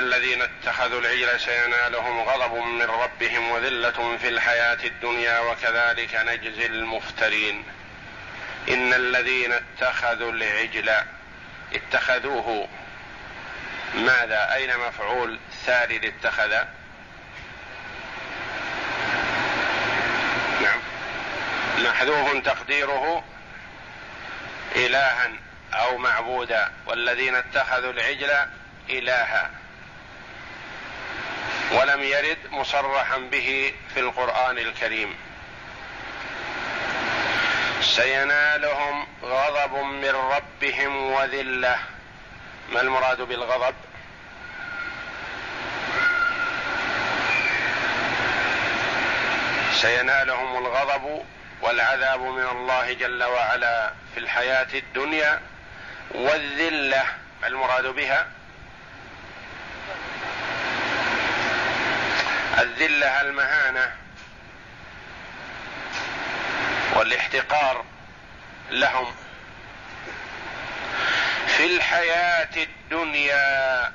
الذين اتخذوا العجل سينالهم غضب من ربهم وذلة في الحياة الدنيا وكذلك نجزي المفترين. إن الذين اتخذوا العجل اتخذوه. ماذا؟ أين مفعول ثالث اتخذ؟ نعم. محذوف تقديره إلها أو معبودا. والذين اتخذوا العجل إلها. ولم يرد مصرحا به في القرآن الكريم. سينالهم غضب من ربهم وذلة. ما المراد بالغضب؟ سينالهم الغضب والعذاب من الله جل وعلا في الحياة الدنيا والذلة. المراد بها؟ الذله المهانة والاحتقار لهم في الحياة الدنيا.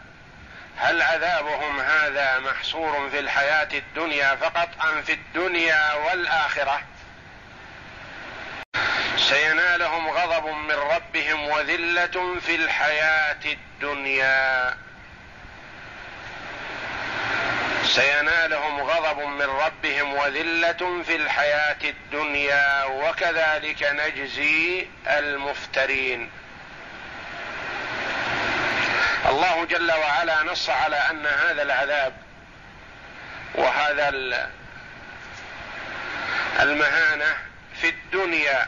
هل عذابهم هذا محصور في الحياة الدنيا فقط أم في الدنيا والآخرة؟ سينالهم غضب من ربهم وذلة في الحياة الدنيا. سينالهم غضب من ربهم وذلة في الحياة الدنيا وكذلك نجزي المفترين. الله جل وعلا نص على أن هذا العذاب وهذا المهانة في الدنيا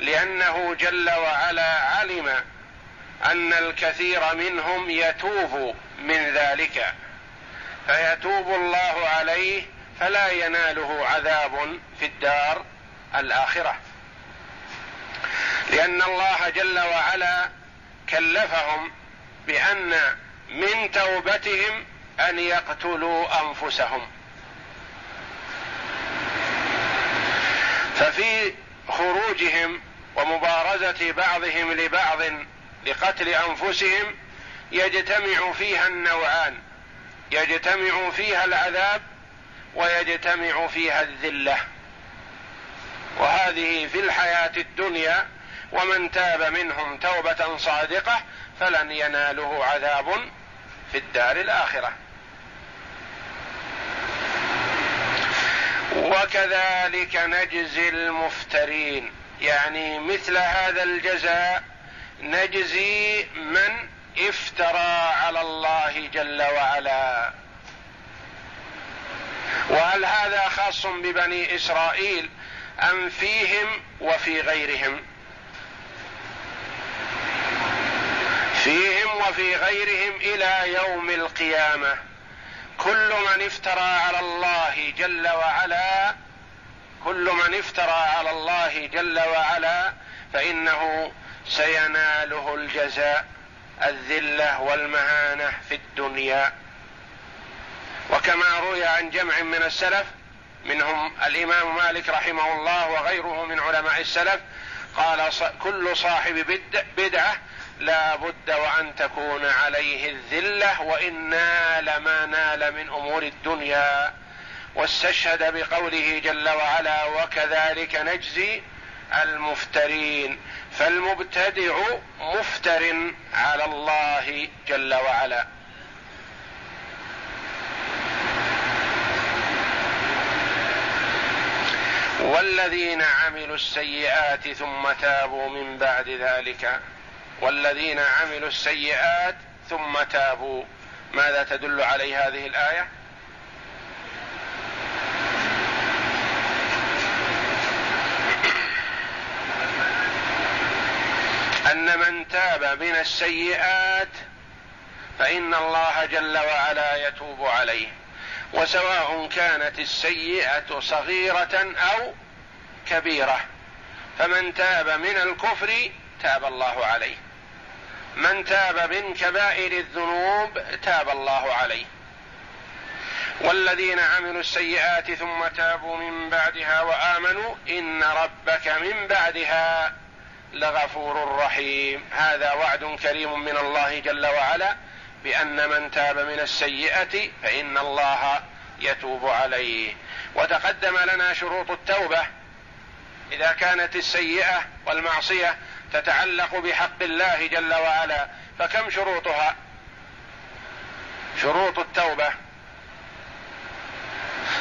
لأنه جل وعلا علم أن الكثير منهم يتوب من ذلك. فيتوب الله عليه فلا يناله عذاب في الدار الآخرة. لأن الله جل وعلا كلفهم بأن من توبتهم أن يقتلوا أنفسهم. ففي خروجهم ومبارزة بعضهم لبعض لقتل أنفسهم يجتمع فيها النوعان. يجتمع فيها العذاب ويجتمع فيها الذلة. وهذه في الحياة الدنيا ومن تاب منهم توبة صادقة فلن يناله عذاب في الدار الآخرة. وكذلك نجزي المفترين. يعني مثل هذا الجزاء نجزي من افترى على الله جل وعلا. وهل هذا خاص ببني إسرائيل أم فيهم وفي غيرهم؟ فيهم وفي غيرهم إلى يوم القيامة. كل من افترى على الله جل وعلا كل من افترى على الله جل وعلا فإنه سيناله الجزاء. الذلة والمهانه في الدنيا. وكما روي عن جمع من السلف منهم الإمام مالك رحمه الله وغيره من علماء السلف قال كل صاحب بدعة لا بد وأن تكون عليه الذلة وان نال ما نال من أمور الدنيا. واستشهد بقوله جل وعلا وكذلك نجزي المفترين فالمبتدع مفتر على الله جل وعلا. والذين عملوا السيئات ثم تابوا من بعد ذلك. والذين عملوا السيئات ثم تابوا. ماذا تدل عليه هذه الآية؟ أن من تاب من السيئات فإن الله جل وعلا يتوب عليه. وسواء كانت السيئة صغيرة أو كبيرة فمن تاب من الكفر تاب الله عليه. من تاب من كبائر الذنوب تاب الله عليه. والذين عملوا السيئات ثم تابوا من بعدها وآمنوا إن ربك من بعدها لغفور رحيم. هذا وعد كريم من الله جل وعلا بأن من تاب من السيئة فإن الله يتوب عليه. وتقدم لنا شروط التوبة. إذا كانت السيئة والمعصية تتعلق بحق الله جل وعلا فكم شروطها؟ شروط التوبة.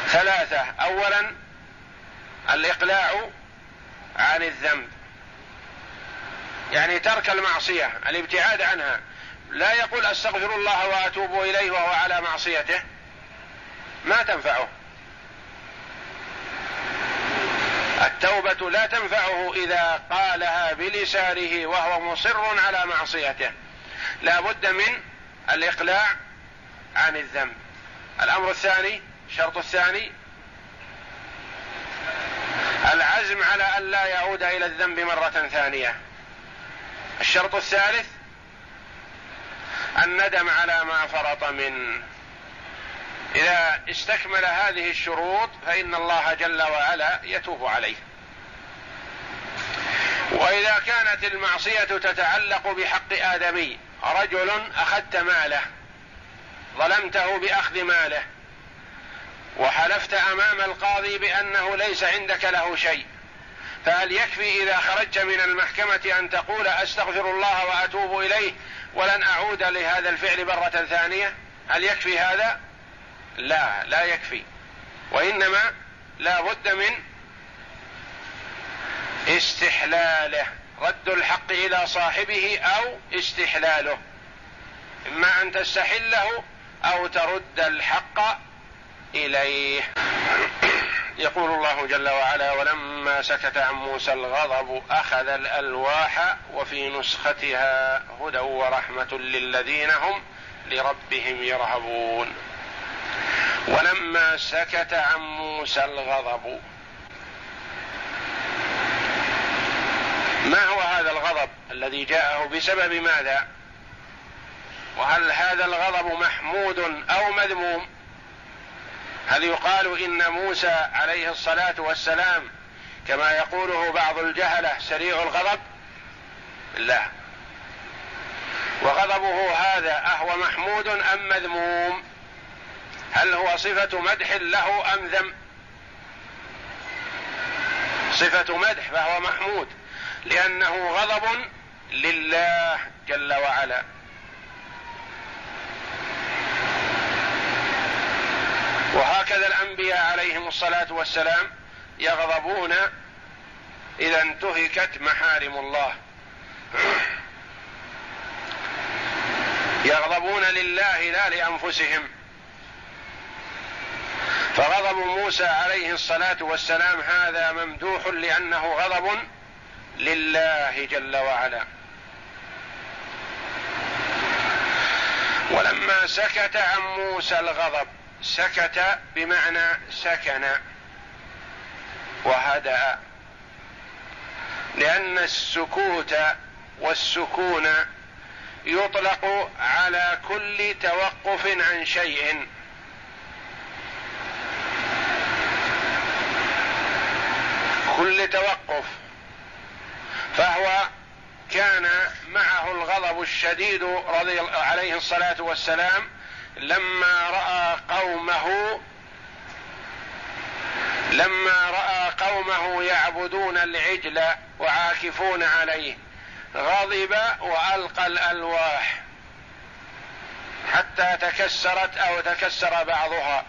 ثلاثة. اولا الإقلاع عن الذنب. يعني ترك المعصية الابتعاد عنها. لا يقول أستغفر الله وأتوب إليه وهو على معصيته. ما تنفعه. التوبة لا تنفعه إذا قالها بلسانه وهو مصر على معصيته. لا بد من الإقلاع عن الذنب. الأمر الثاني الشرط الثاني العزم على أن لا يعود إلى الذنب مرة ثانية. الشرط الثالث الندم على ما فرط منه. إذا استكمل هذه الشروط فإن الله جل وعلا يتوب عليه. وإذا كانت المعصية تتعلق بحق آدمي رجل أخذت ماله ظلمته بأخذ ماله وحلفت أمام القاضي بأنه ليس عندك له شيء فهل يكفي إذا خرجت من المحكمة أن تقول أستغفر الله وأتوب إليه ولن أعود لهذا الفعل مرة ثانية؟ هل يكفي هذا؟ لا لا يكفي. وإنما لا بد من استحلاله رد الحق إلى صاحبه أو استحلاله. إما أن تستحله أو ترد الحق إليه. يقول الله جل وعلا ولما سكت عن موسى الغضب أخذ الألواح وفي نسختها هدى ورحمة للذين هم لربهم يرهبون. ولما سكت عن موسى الغضب ما هو هذا الغضب الذي جاءه بسبب ماذا؟ وهل هذا الغضب محمود أو مذموم؟ هل يقال إن موسى عليه الصلاة والسلام كما يقوله بعض الجهلة سريع الغضب؟ لا. وغضبه هذا أهو محمود أم مذموم؟ هل هو صفة مدح له أم ذم؟ صفة مدح فهو محمود لأنه غضب لله جل وعلا. وهكذا الأنبياء عليهم الصلاة والسلام يغضبون إذا انتهكت محارم الله. يغضبون لله لا لأنفسهم. فغضب موسى عليه الصلاة والسلام هذا ممدوح لأنه غضب لله جل وعلا. ولما سكت عن موسى الغضب سكت بمعنى سكن. وهدأ لأن السكوت والسكون يطلق على كل توقف عن شيء. كل توقف. فهو كان معه الغضب الشديد رضي عليه الصلاة والسلام لما رأى قومه لما رأى قومه يعبدون العجل وعاكفون عليه غضب وألقى الألواح حتى تكسرت أو تكسر بعضها.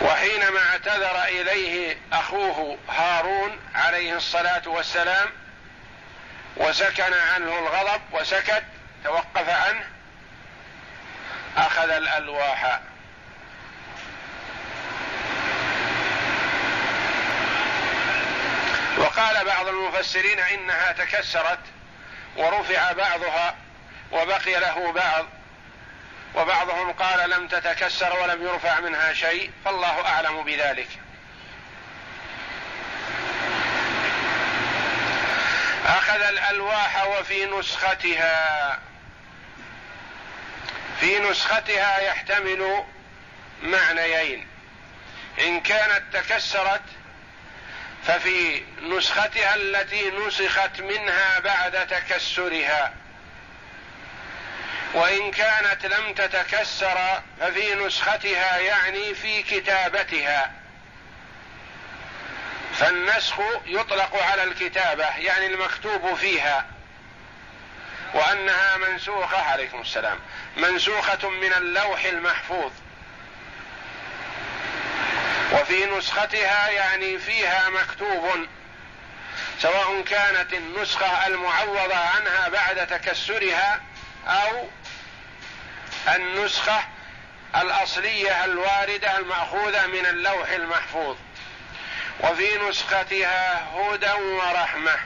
وحينما اعتذر إليه أخوه هارون عليه الصلاة والسلام وسكن عنه الغضب وسكت توقف عنه أخذ الألواح. وقال بعض المفسرين إنها تكسرت ورفع بعضها وبقي له بعض. وبعضهم قال لم تتكسر ولم يرفع منها شيء فالله أعلم بذلك. أخذ الألواح وفي نسختها. في نسختها يحتمل معنيين. إن كانت تكسرت ففي نسختها التي نسخت منها بعد تكسرها. وإن كانت لم تتكسر ففي نسختها يعني في كتابتها. فالنسخ يطلق على الكتابة يعني المكتوب فيها. وأنها منسوخة عليكم السلام منسوخة من اللوح المحفوظ. وفي نسختها يعني فيها مكتوب سواء كانت النسخة المعوضة عنها بعد تكسرها أو النسخة الأصلية الواردة المأخوذة من اللوح المحفوظ. وفي نسختها هدى ورحمة.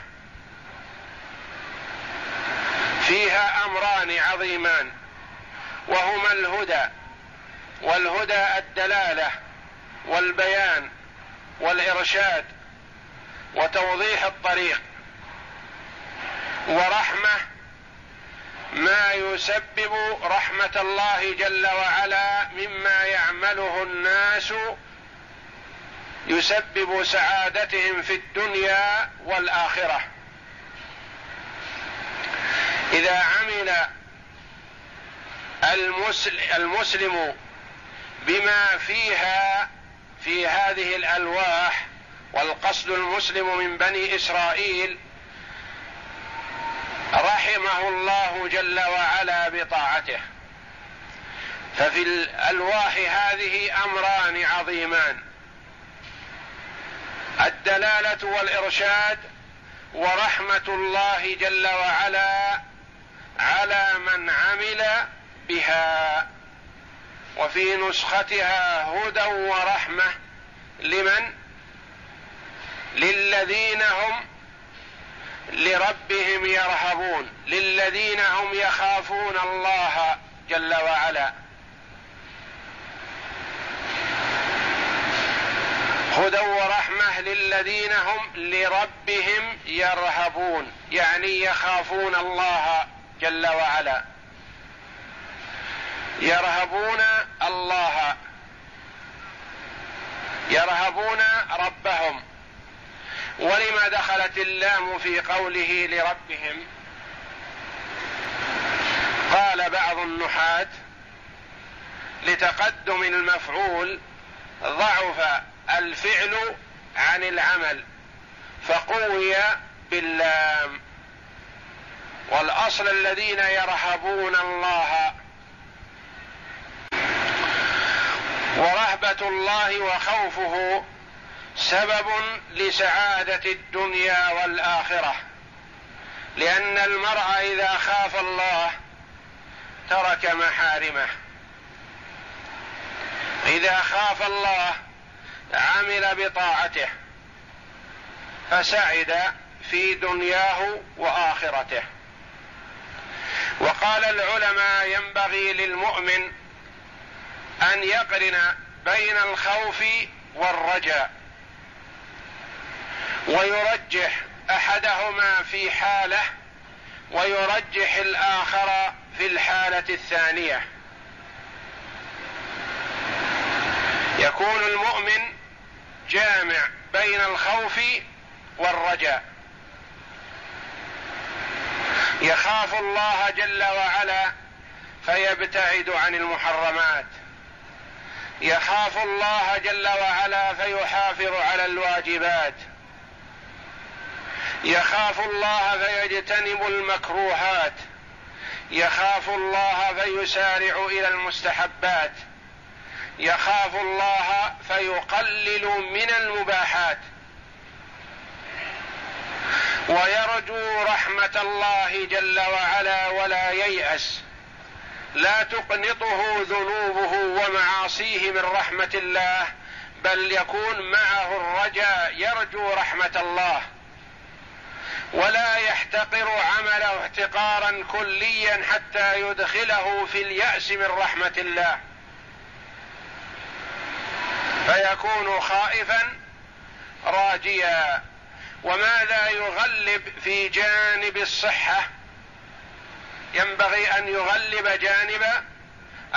فيها أمران عظيمان وهما الهدى والهدى الدلالة والبيان والإرشاد وتوضيح الطريق. ورحمة ما يسبب رحمة الله جل وعلا مما يعمله الناس يسبب سعادتهم في الدنيا والآخرة. إذا عمل المسلم بما فيها في هذه الألواح والقصد المسلم من بني إسرائيل رحمه الله جل وعلا بطاعته. ففي الألواح هذه أمران عظيمان. الدلالة والإرشاد ورحمة الله جل وعلا على من عمل بها وفي نسختها هدى ورحمة لمن؟ للذين هم لربهم يرهبون للذين هم يخافون الله جل وعلا. هدى ورحمة للذين هم لربهم يرهبون يعني يخافون الله جل وعلا. يرهبون الله. يرهبون ربهم. ولما دخلت اللام في قوله لربهم؟ قال بعض النحاة لتقدم المفعول ضعف الفعل عن العمل فقوي باللام. والأصل الذين يرهبون الله. ورهبة الله وخوفه سبب لسعادة الدنيا والآخرة. لأن المرء إذا خاف الله ترك محارمه. إذا خاف الله عمل بطاعته فسعد في دنياه وآخرته. وقال العلماء ينبغي للمؤمن أن يقرن بين الخوف والرجاء ويرجح أحدهما في حاله ويرجح الآخر في الحالة الثانية. يكون المؤمن جامع بين الخوف والرجاء. يخاف الله جل وعلا فيبتعد عن المحرمات. يخاف الله جل وعلا فيحافظ على الواجبات. يخاف الله فيجتنب المكروهات. يخاف الله فيسارع إلى المستحبات. يخاف الله فيقلل من المباحات. ويرجو رحمة الله جل وعلا ولا ييأس. لا تقنطه ذنوبه ومعاصيه من رحمة الله بل يكون معه الرجاء يرجو رحمة الله. ولا يحتقر عمله احتقارا كليا حتى يدخله في اليأس من رحمة الله. فيكون خائفا راجيا وماذا يغلب في جانب الصحة. ينبغي أن يغلب جانب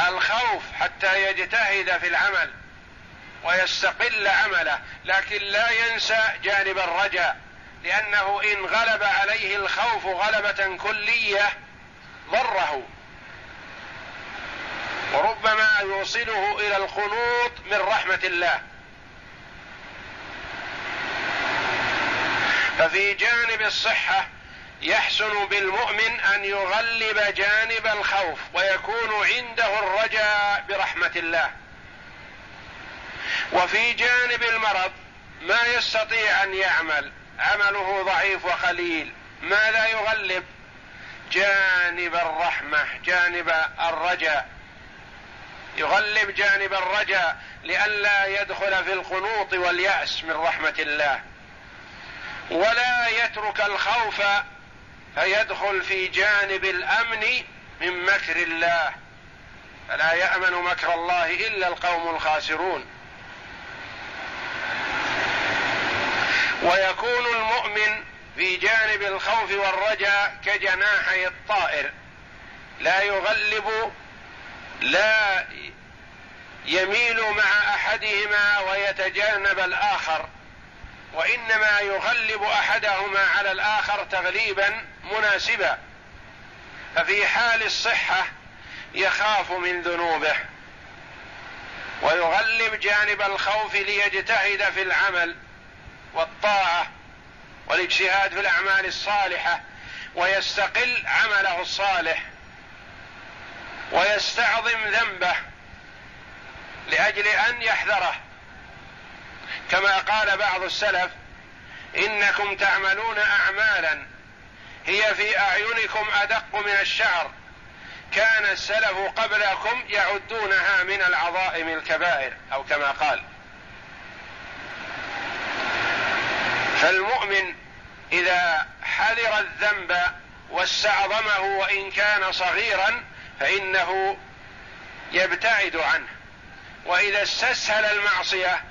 الخوف حتى يجتهد في العمل ويستقل عمله لكن لا ينسى جانب الرجاء لأنه إن غلب عليه الخوف غلبة كلية ضره. وربما يوصله إلى القنوط من رحمة الله. ففي جانب الصحة يحسن بالمؤمن أن يغلب جانب الخوف ويكون عنده الرجاء برحمة الله. وفي جانب المرض ما يستطيع أن يعمل عمله ضعيف وخليل ما لا يغلب جانب الرحمة جانب الرجاء. يغلب جانب الرجاء لئلا يدخل في القنوط واليأس من رحمة الله. ولا يترك الخوف فيدخل في جانب الأمن من مكر الله. فلا يأمن مكر الله إلا القوم الخاسرون. ويكون المؤمن في جانب الخوف والرجاء كجناحي الطائر. لا يغلب لا يميل مع أحدهما ويتجانب الآخر وإنما يغلب أحدهما على الآخر تغليبا مناسبا. ففي حال الصحة يخاف من ذنوبه ويغلب جانب الخوف ليجتهد في العمل والطاعة والاجتهاد في الأعمال الصالحة ويستقل عمله الصالح. ويستعظم ذنبه لأجل أن يحذره. كما قال بعض السلف إنكم تعملون اعمالا هي في أعينكم أدق من الشعر كان السلف قبلكم يعدونها من العظائم الكبائر أو كما قال. فالمؤمن إذا حذر الذنب واستعظمه وإن كان صغيرا فإنه يبتعد عنه. وإذا استسهل المعصية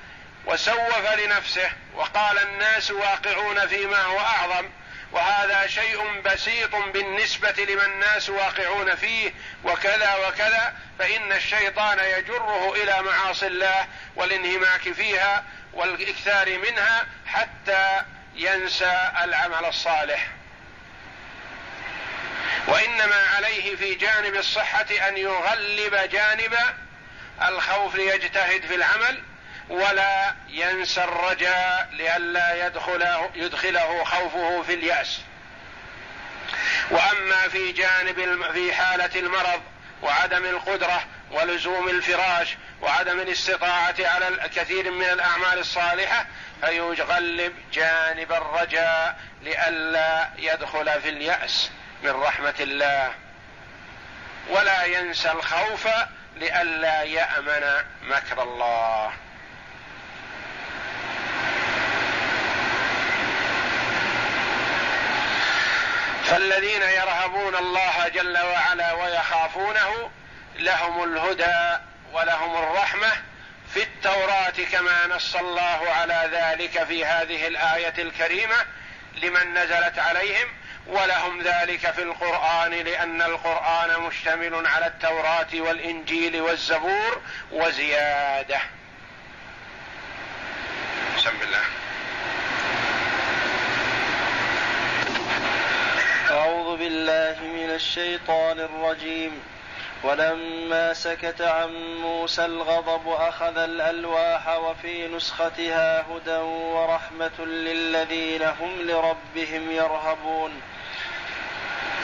وسوف لنفسه وقال الناس واقعون فيما هو أعظم وهذا شيء بسيط بالنسبة لما الناس واقعون فيه وكذا وكذا فإن الشيطان يجره إلى معاصي الله والانهماك فيها والإكثار منها حتى ينسى العمل الصالح. وإنما عليه في جانب الصحة أن يغلب جانب الخوف ليجتهد في العمل ولا ينسى الرجاء لئلا يدخله يدخله خوفه في اليأس. وأما في جانب في حالة المرض وعدم القدرة ولزوم الفراش وعدم الاستطاعة على الكثير من الأعمال الصالحة فيغلب جانب الرجاء لئلا يدخل في اليأس. من رحمة الله. ولا ينسى الخوف لئلا يأمن مكر الله. فالذين يرهبون الله جل وعلا ويخافونه لهم الهدى ولهم الرحمة في التوراة كما نص الله على ذلك في هذه الآية الكريمة لمن نزلت عليهم ولهم ذلك في القرآن لأن القرآن مشتمل على التوراة والإنجيل والزبور وزيادة. بسم الله. أعوذ بالله من الشيطان الرجيم. ولما سكت عن موسى الغضب أخذ الألواح وفي نسختها هدى ورحمة للذين هم لربهم يرهبون.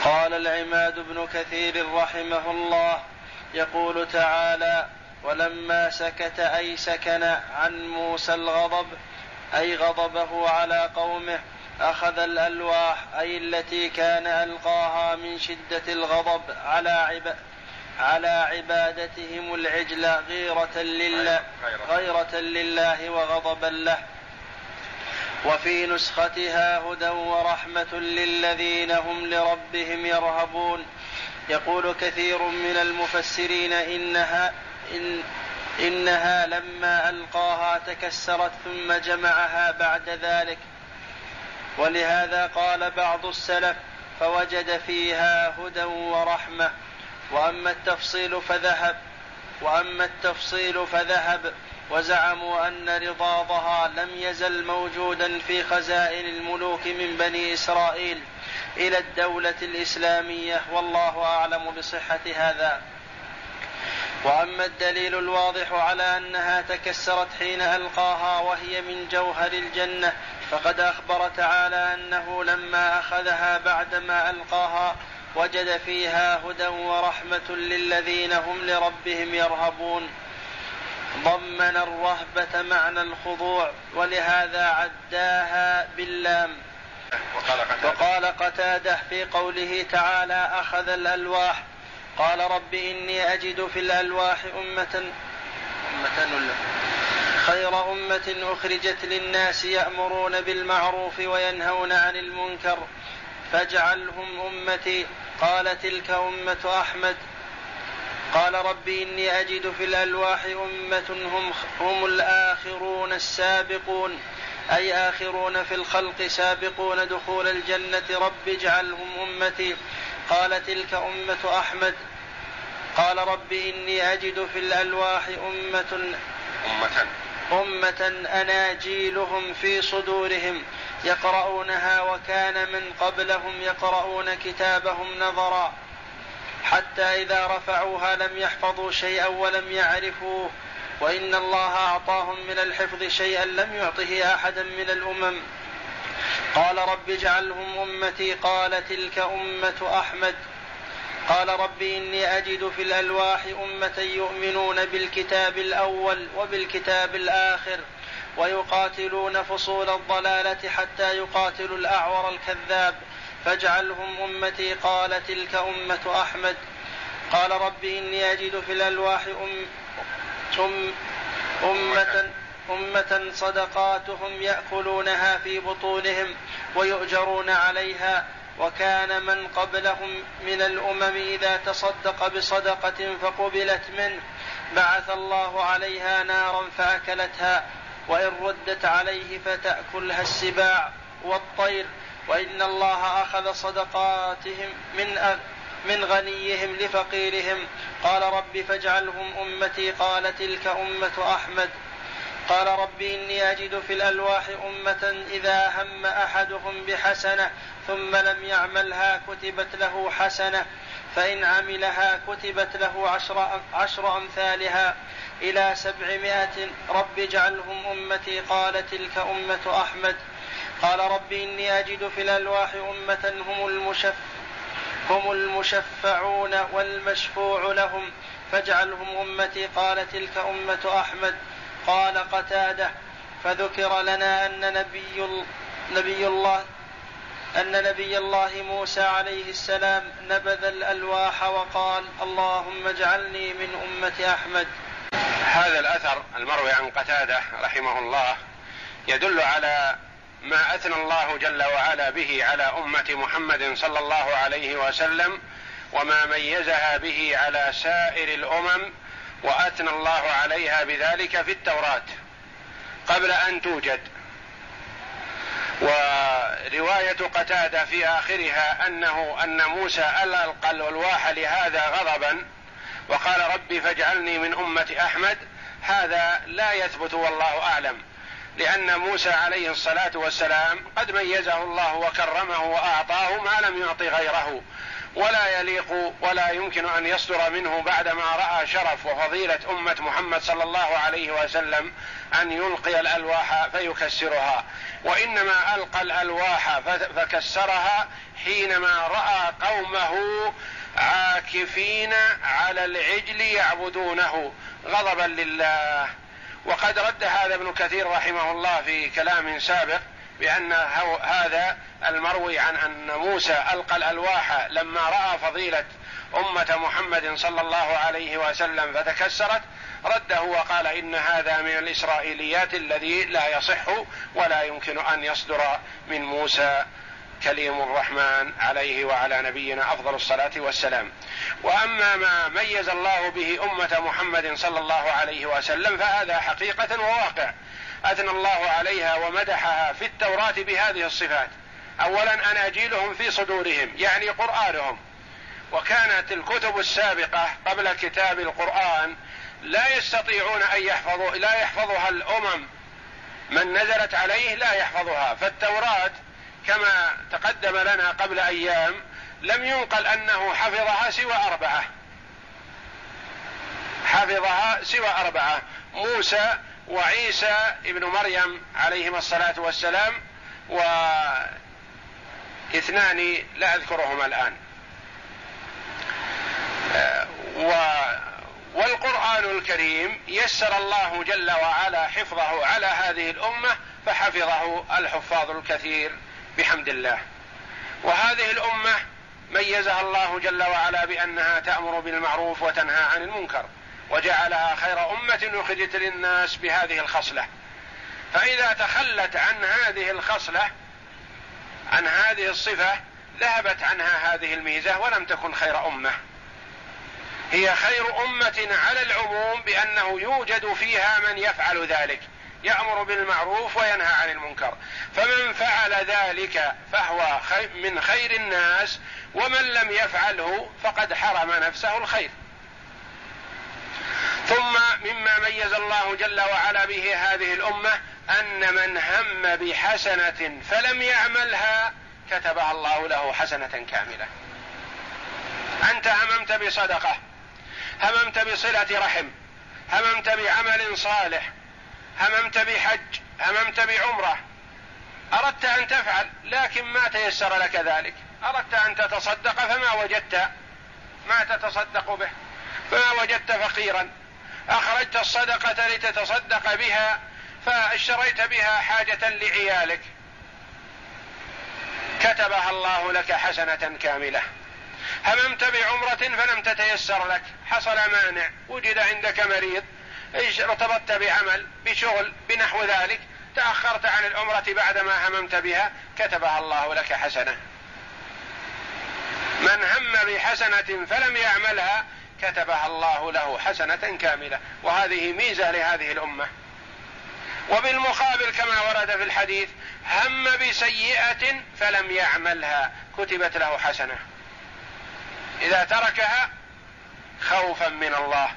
قال العماد بن كثير رحمه الله يقول تعالى ولما سكت أي سكن عن موسى الغضب أي غضبه على قومه أخذ الألواح أي التي كان ألقاها من شدة الغضب على عب على عبادتهم العجل غيرة لله غيرة. لله وغضبا له. وفي نسختها هدى ورحمة للذين هم لربهم يرهبون. يقول كثير من المفسرين إنها إن إنها لما ألقاها تكسرت ثم جمعها بعد ذلك. ولهذا قال بعض السلف فوجد فيها هدى ورحمة. وأما التفصيل فذهب وأما التفصيل فذهب. وزعموا أن رضاضها لم يزل موجودا في خزائن الملوك من بني إسرائيل إلى الدولة الإسلامية والله أعلم بصحة هذا. وأما الدليل الواضح على أنها تكسرت حين ألقاها وهي من جوهر الجنة فقد أخبر تعالى أنه لما أخذها بعدما ألقاها وجد فيها هدى ورحمة للذين هم لربهم يرهبون. ضمن الرهبة معنى الخضوع ولهذا عداها باللام. وقال قتادة, وقال قتادة في قوله تعالى أخذ الألواح. قال رب إني أجد في الألواح أمة. أمة خير أمة أخرجت للناس يأمرون بالمعروف وينهون عن المنكر فاجعلهم أمتي. قال تلك أمة أحمد. قال رب إني أجد في الألواح أمة هم, هم الآخرون السابقون أي آخرون في الخلق سابقون دخول الجنة رب اجعلهم أمتي. قال تلك أمة أحمد. قال رب إني أجد في الألواح أمة أمة. أمة أناجيلهم في صدورهم يقرؤونها وكان من قبلهم يقرؤون كتابهم نظرا. حتى إذا رفعوها لم يحفظوا شيئا ولم يعرفوه وإن الله أعطاهم من الحفظ شيئا لم يعطه أحدا من الأمم. قال رب اجعلهم أمتي قال تلك أمة أحمد. قال رب إني أجد في الألواح أمة يؤمنون بالكتاب الأول وبالكتاب الآخر ويقاتلون فصول الضلالة حتى يقاتلوا الأعور الكذاب. فاجعلهم أمتي قال تلك أمة أحمد. قال رب إني أجد في الألواح أم أم أمة أمة صدقاتهم يأكلونها في بطونهم ويؤجرون عليها وكان من قبلهم من الأمم إذا تصدق بصدقة فقبلت منه. بعث الله عليها نارا فأكلتها وإن ردت عليه فتأكلها السباع والطير. وإن الله أخذ صدقاتهم من من غنيهم لفقيرهم. قال رب فاجعلهم أمتي. قال تلك أمة أحمد. قال رب إني أجد في الألواح أمة إذا هم أحدهم بحسنة ثم لم يعملها كتبت له حسنة. فإن عملها كتبت له عشر, عشر أمثالها. إلى سبعمائة. رب اجعلهم أمتي. قال تلك أمة أحمد. قال رب إني أجد في الألواح أمة هم المشف هم المشفعون والمشفوع لهم فاجعلهم أمتي قال تلك أمة أحمد قال قتادة فذكر لنا أن نبي نبي الله أن نبي الله موسى عليه السلام نبذ الألواح وقال اللهم اجعلني من أمة أحمد. هذا الأثر المروي عن قتادة رحمه الله يدل على ما أثنى الله جل وعلا به على أمة محمد صلى الله عليه وسلم وما ميزها به على سائر الأمم وأثنى الله عليها بذلك في التوراة قبل أن توجد. ورواية قتادة في آخرها أنه أن موسى ألقى الألواح لهذا غضبا وقال ربي فاجعلني من أمة أحمد هذا لا يثبت والله أعلم. لأن موسى عليه الصلاة والسلام قد ميزه الله وكرمه وأعطاه ما لم يعط غيره ولا يليق ولا يمكن أن يصدر منه بعدما رأى شرف وفضيلة أمة محمد صلى الله عليه وسلم أن يلقي الألواح فيكسرها وإنما ألقى الألواح فكسرها حينما رأى قومه عاكفين على العجل يعبدونه غضبا لله. وقد رد هذا ابن كثير رحمه الله في كلام سابق بأن هذا المروي عن أن موسى ألقى الألواح لما رأى فضيلة أمة محمد صلى الله عليه وسلم فتكسرت رده وقال إن هذا من الإسرائيليات الذي لا يصح ولا يمكن أن يصدر من موسى. كليم الرحمن عليه وعلى نبينا أفضل الصلاة والسلام. وأما ما ميز الله به أمة محمد صلى الله عليه وسلم فهذا حقيقة وواقع. أثنى الله عليها ومدحها في التوراة بهذه الصفات. اولا اناجيلهم في صدورهم يعني قرآنهم. وكانت الكتب السابقة قبل كتاب القرآن لا يستطيعون أن يحفظوا لا يحفظها الأمم. من نزلت عليه لا يحفظها. فالتوراة كما تقدم لنا قبل أيام لم ينقل أنه حفظها سوى أربعة. حفظها سوى أربعة. موسى وعيسى ابن مريم عليهما الصلاة والسلام واثنان لا أذكرهما الآن. و والقرآن الكريم يسر الله جل وعلا حفظه على هذه الأمة فحفظه الحفاظ الكثير. بحمد الله. وهذه الأمة ميزها الله جل وعلا بأنها تأمر بالمعروف وتنهى عن المنكر وجعلها خير أمة أخرجت للناس بهذه الخصلة. فإذا تخلت عن هذه الخصلة عن هذه الصفة ذهبت عنها هذه الميزة ولم تكن خير أمة. هي خير أمة على العموم بأنه يوجد فيها من يفعل ذلك. يأمر بالمعروف وينهى عن المنكر. فمن فعل ذلك فهو من خير الناس ومن لم يفعله فقد حرم نفسه الخير. ثم مما ميز الله جل وعلا به هذه الأمة أن من هم بحسنة فلم يعملها كتبها الله له حسنة كاملة. أنت هممت بصدقة هممت بصلة رحم هممت بعمل صالح هممت بحج هممت بعمرة. أردت أن تفعل لكن ما تيسر لك ذلك. أردت أن تتصدق فما وجدت ما تتصدق به. فما وجدت فقيرا. أخرجت الصدقة لتتصدق بها فاشتريت بها حاجة لعيالك. كتبها الله لك حسنة كاملة. هممت بعمرة فلم تتيسر لك. حصل مانع. وجد عندك مريض. ارتبطت بعمل بشغل بنحو ذلك تأخرت عن العمرة بعدما هممت بها كتبها الله لك حسنة. من هم بحسنة فلم يعملها كتبها الله له حسنة كاملة. وهذه ميزة لهذه الأمة. وبالمقابل كما ورد في الحديث هم بسيئة فلم يعملها كتبت له حسنة. إذا تركها خوفا من الله.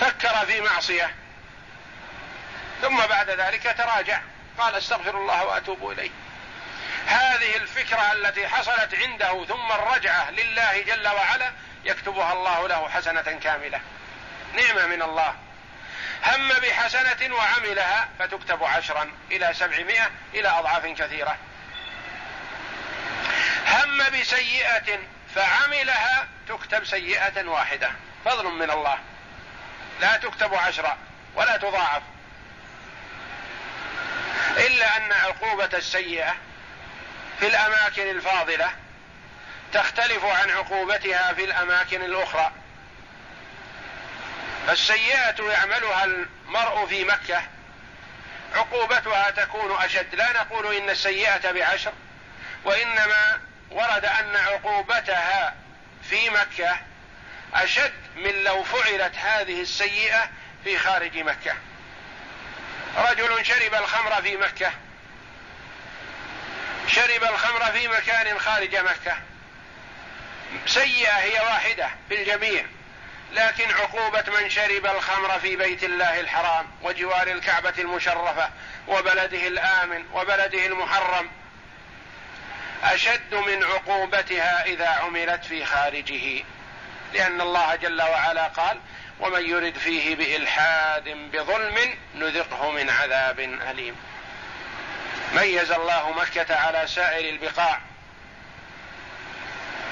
فكر في معصية. ثم بعد ذلك تراجع. قال استغفر الله وأتوب إليه. هذه الفكرة التي حصلت عنده ثم الرجعة لله جل وعلا يكتبها الله له حسنة كاملة. نعمة من الله. هم بحسنة وعملها فتكتب عشرا إلى سبعمائة إلى أضعاف كثيرة. هم بسيئة فعملها تكتب سيئة واحدة. فضل من الله. لا تكتب عشرا ولا تضاعف. إلا أن عقوبة السيئة في الأماكن الفاضلة تختلف عن عقوبتها في الأماكن الأخرى. فالسيئة يعملها المرء في مكة عقوبتها تكون أشد. لا نقول إن السيئة بعشر وإنما ورد أن عقوبتها في مكة أشد من لو فعلت هذه السيئة في خارج مكة. رجل شرب الخمر في مكة. شرب الخمر في مكان خارج مكة. سيئة هي واحدة في الجميع لكن عقوبة من شرب الخمر في بيت الله الحرام وجوار الكعبة المشرفة وبلده الآمن وبلده المحرم أشد من عقوبتها إذا عملت في خارجه. لأن الله جل وعلا قال ومن يرد فيه بإلحاد بظلم نذقه من عذاب أليم. ميز الله مكة على سائر البقاع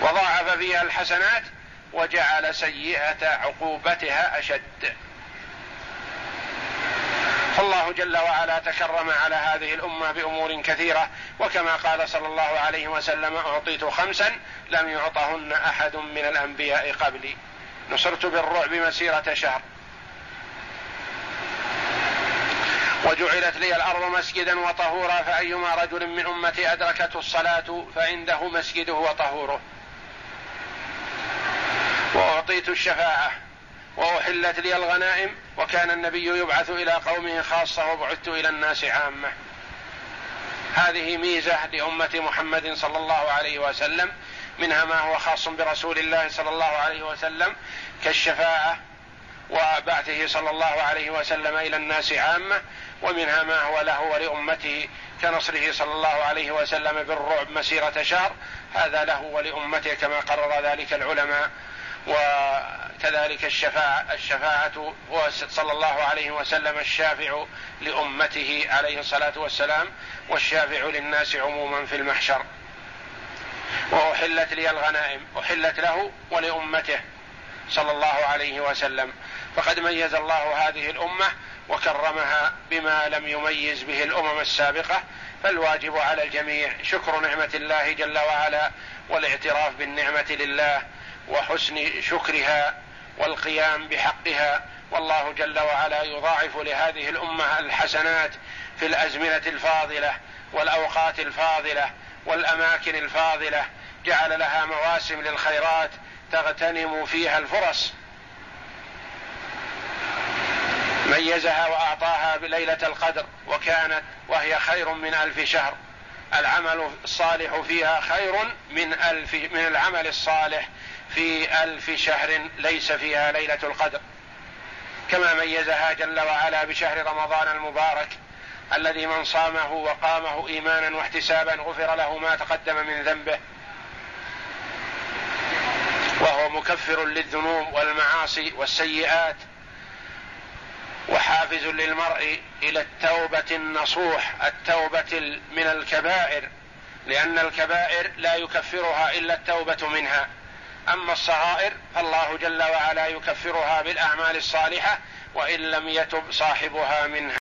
وضاعف فيها الحسنات وجعل سيئة عقوبتها أشد. فالله جل وعلا تكرم على هذه الأمة بأمور كثيرة وكما قال صلى الله عليه وسلم أعطيت خمسا لم يعطهن أحد من الأنبياء قبلي. نصرت بالرعب مسيرة شهر. وجعلت لي الأرض مسجدا وطهورا فأيما رجل من أمتي أدركته الصلاة فعنده مسجده وطهوره. وأعطيت الشفاعة وأحلت لي الغنائم وكان النبي يبعث إلى قومه خاصة وبعثت إلى الناس عامة. هذه ميزة لأمة محمد صلى الله عليه وسلم منها ما هو خاص برسول الله صلى الله عليه وسلم كالشفاعة وبعثه صلى الله عليه وسلم إلى الناس عامة ومنها ما هو له ولأمته كنصره صلى الله عليه وسلم بالرعب مسيرة شهر هذا له ولأمته كما قرر ذلك العلماء. وكذلك الشفاعة الشفاعة هو صلى الله عليه وسلم الشافع لأمته عليه الصلاة والسلام والشافع للناس عموما في المحشر. وأحلت لي الغنائم أحلت له ولأمته صلى الله عليه وسلم. فقد ميز الله هذه الأمة وكرمها بما لم يميز به الأمم السابقة فالواجب على الجميع شكر نعمة الله جل وعلا والاعتراف بالنعمة لله وحسن شكرها والقيام بحقها. والله جل وعلا يضاعف لهذه الأمة الحسنات في الأزمنة الفاضلة والأوقات الفاضلة والأماكن الفاضلة. جعل لها مواسم للخيرات تغتنم فيها الفرص. ميزها وأعطاها بليلة القدر وكانت وهي خير من ألف شهر. العمل الصالح فيها خير من ألف من العمل الصالح. في ألف شهر ليس فيها ليلة القدر. كما ميزها جل وعلا بشهر رمضان المبارك الذي من صامه وقامه إيمانا واحتسابا غفر له ما تقدم من ذنبه وهو مكفر للذنوب والمعاصي والسيئات وحافز للمرء إلى التوبة النصوح التوبة من الكبائر لأن الكبائر لا يكفرها إلا التوبة منها. أما الصغائر فالله جل وعلا يكفرها بالأعمال الصالحة وإن لم يتب صاحبها منها.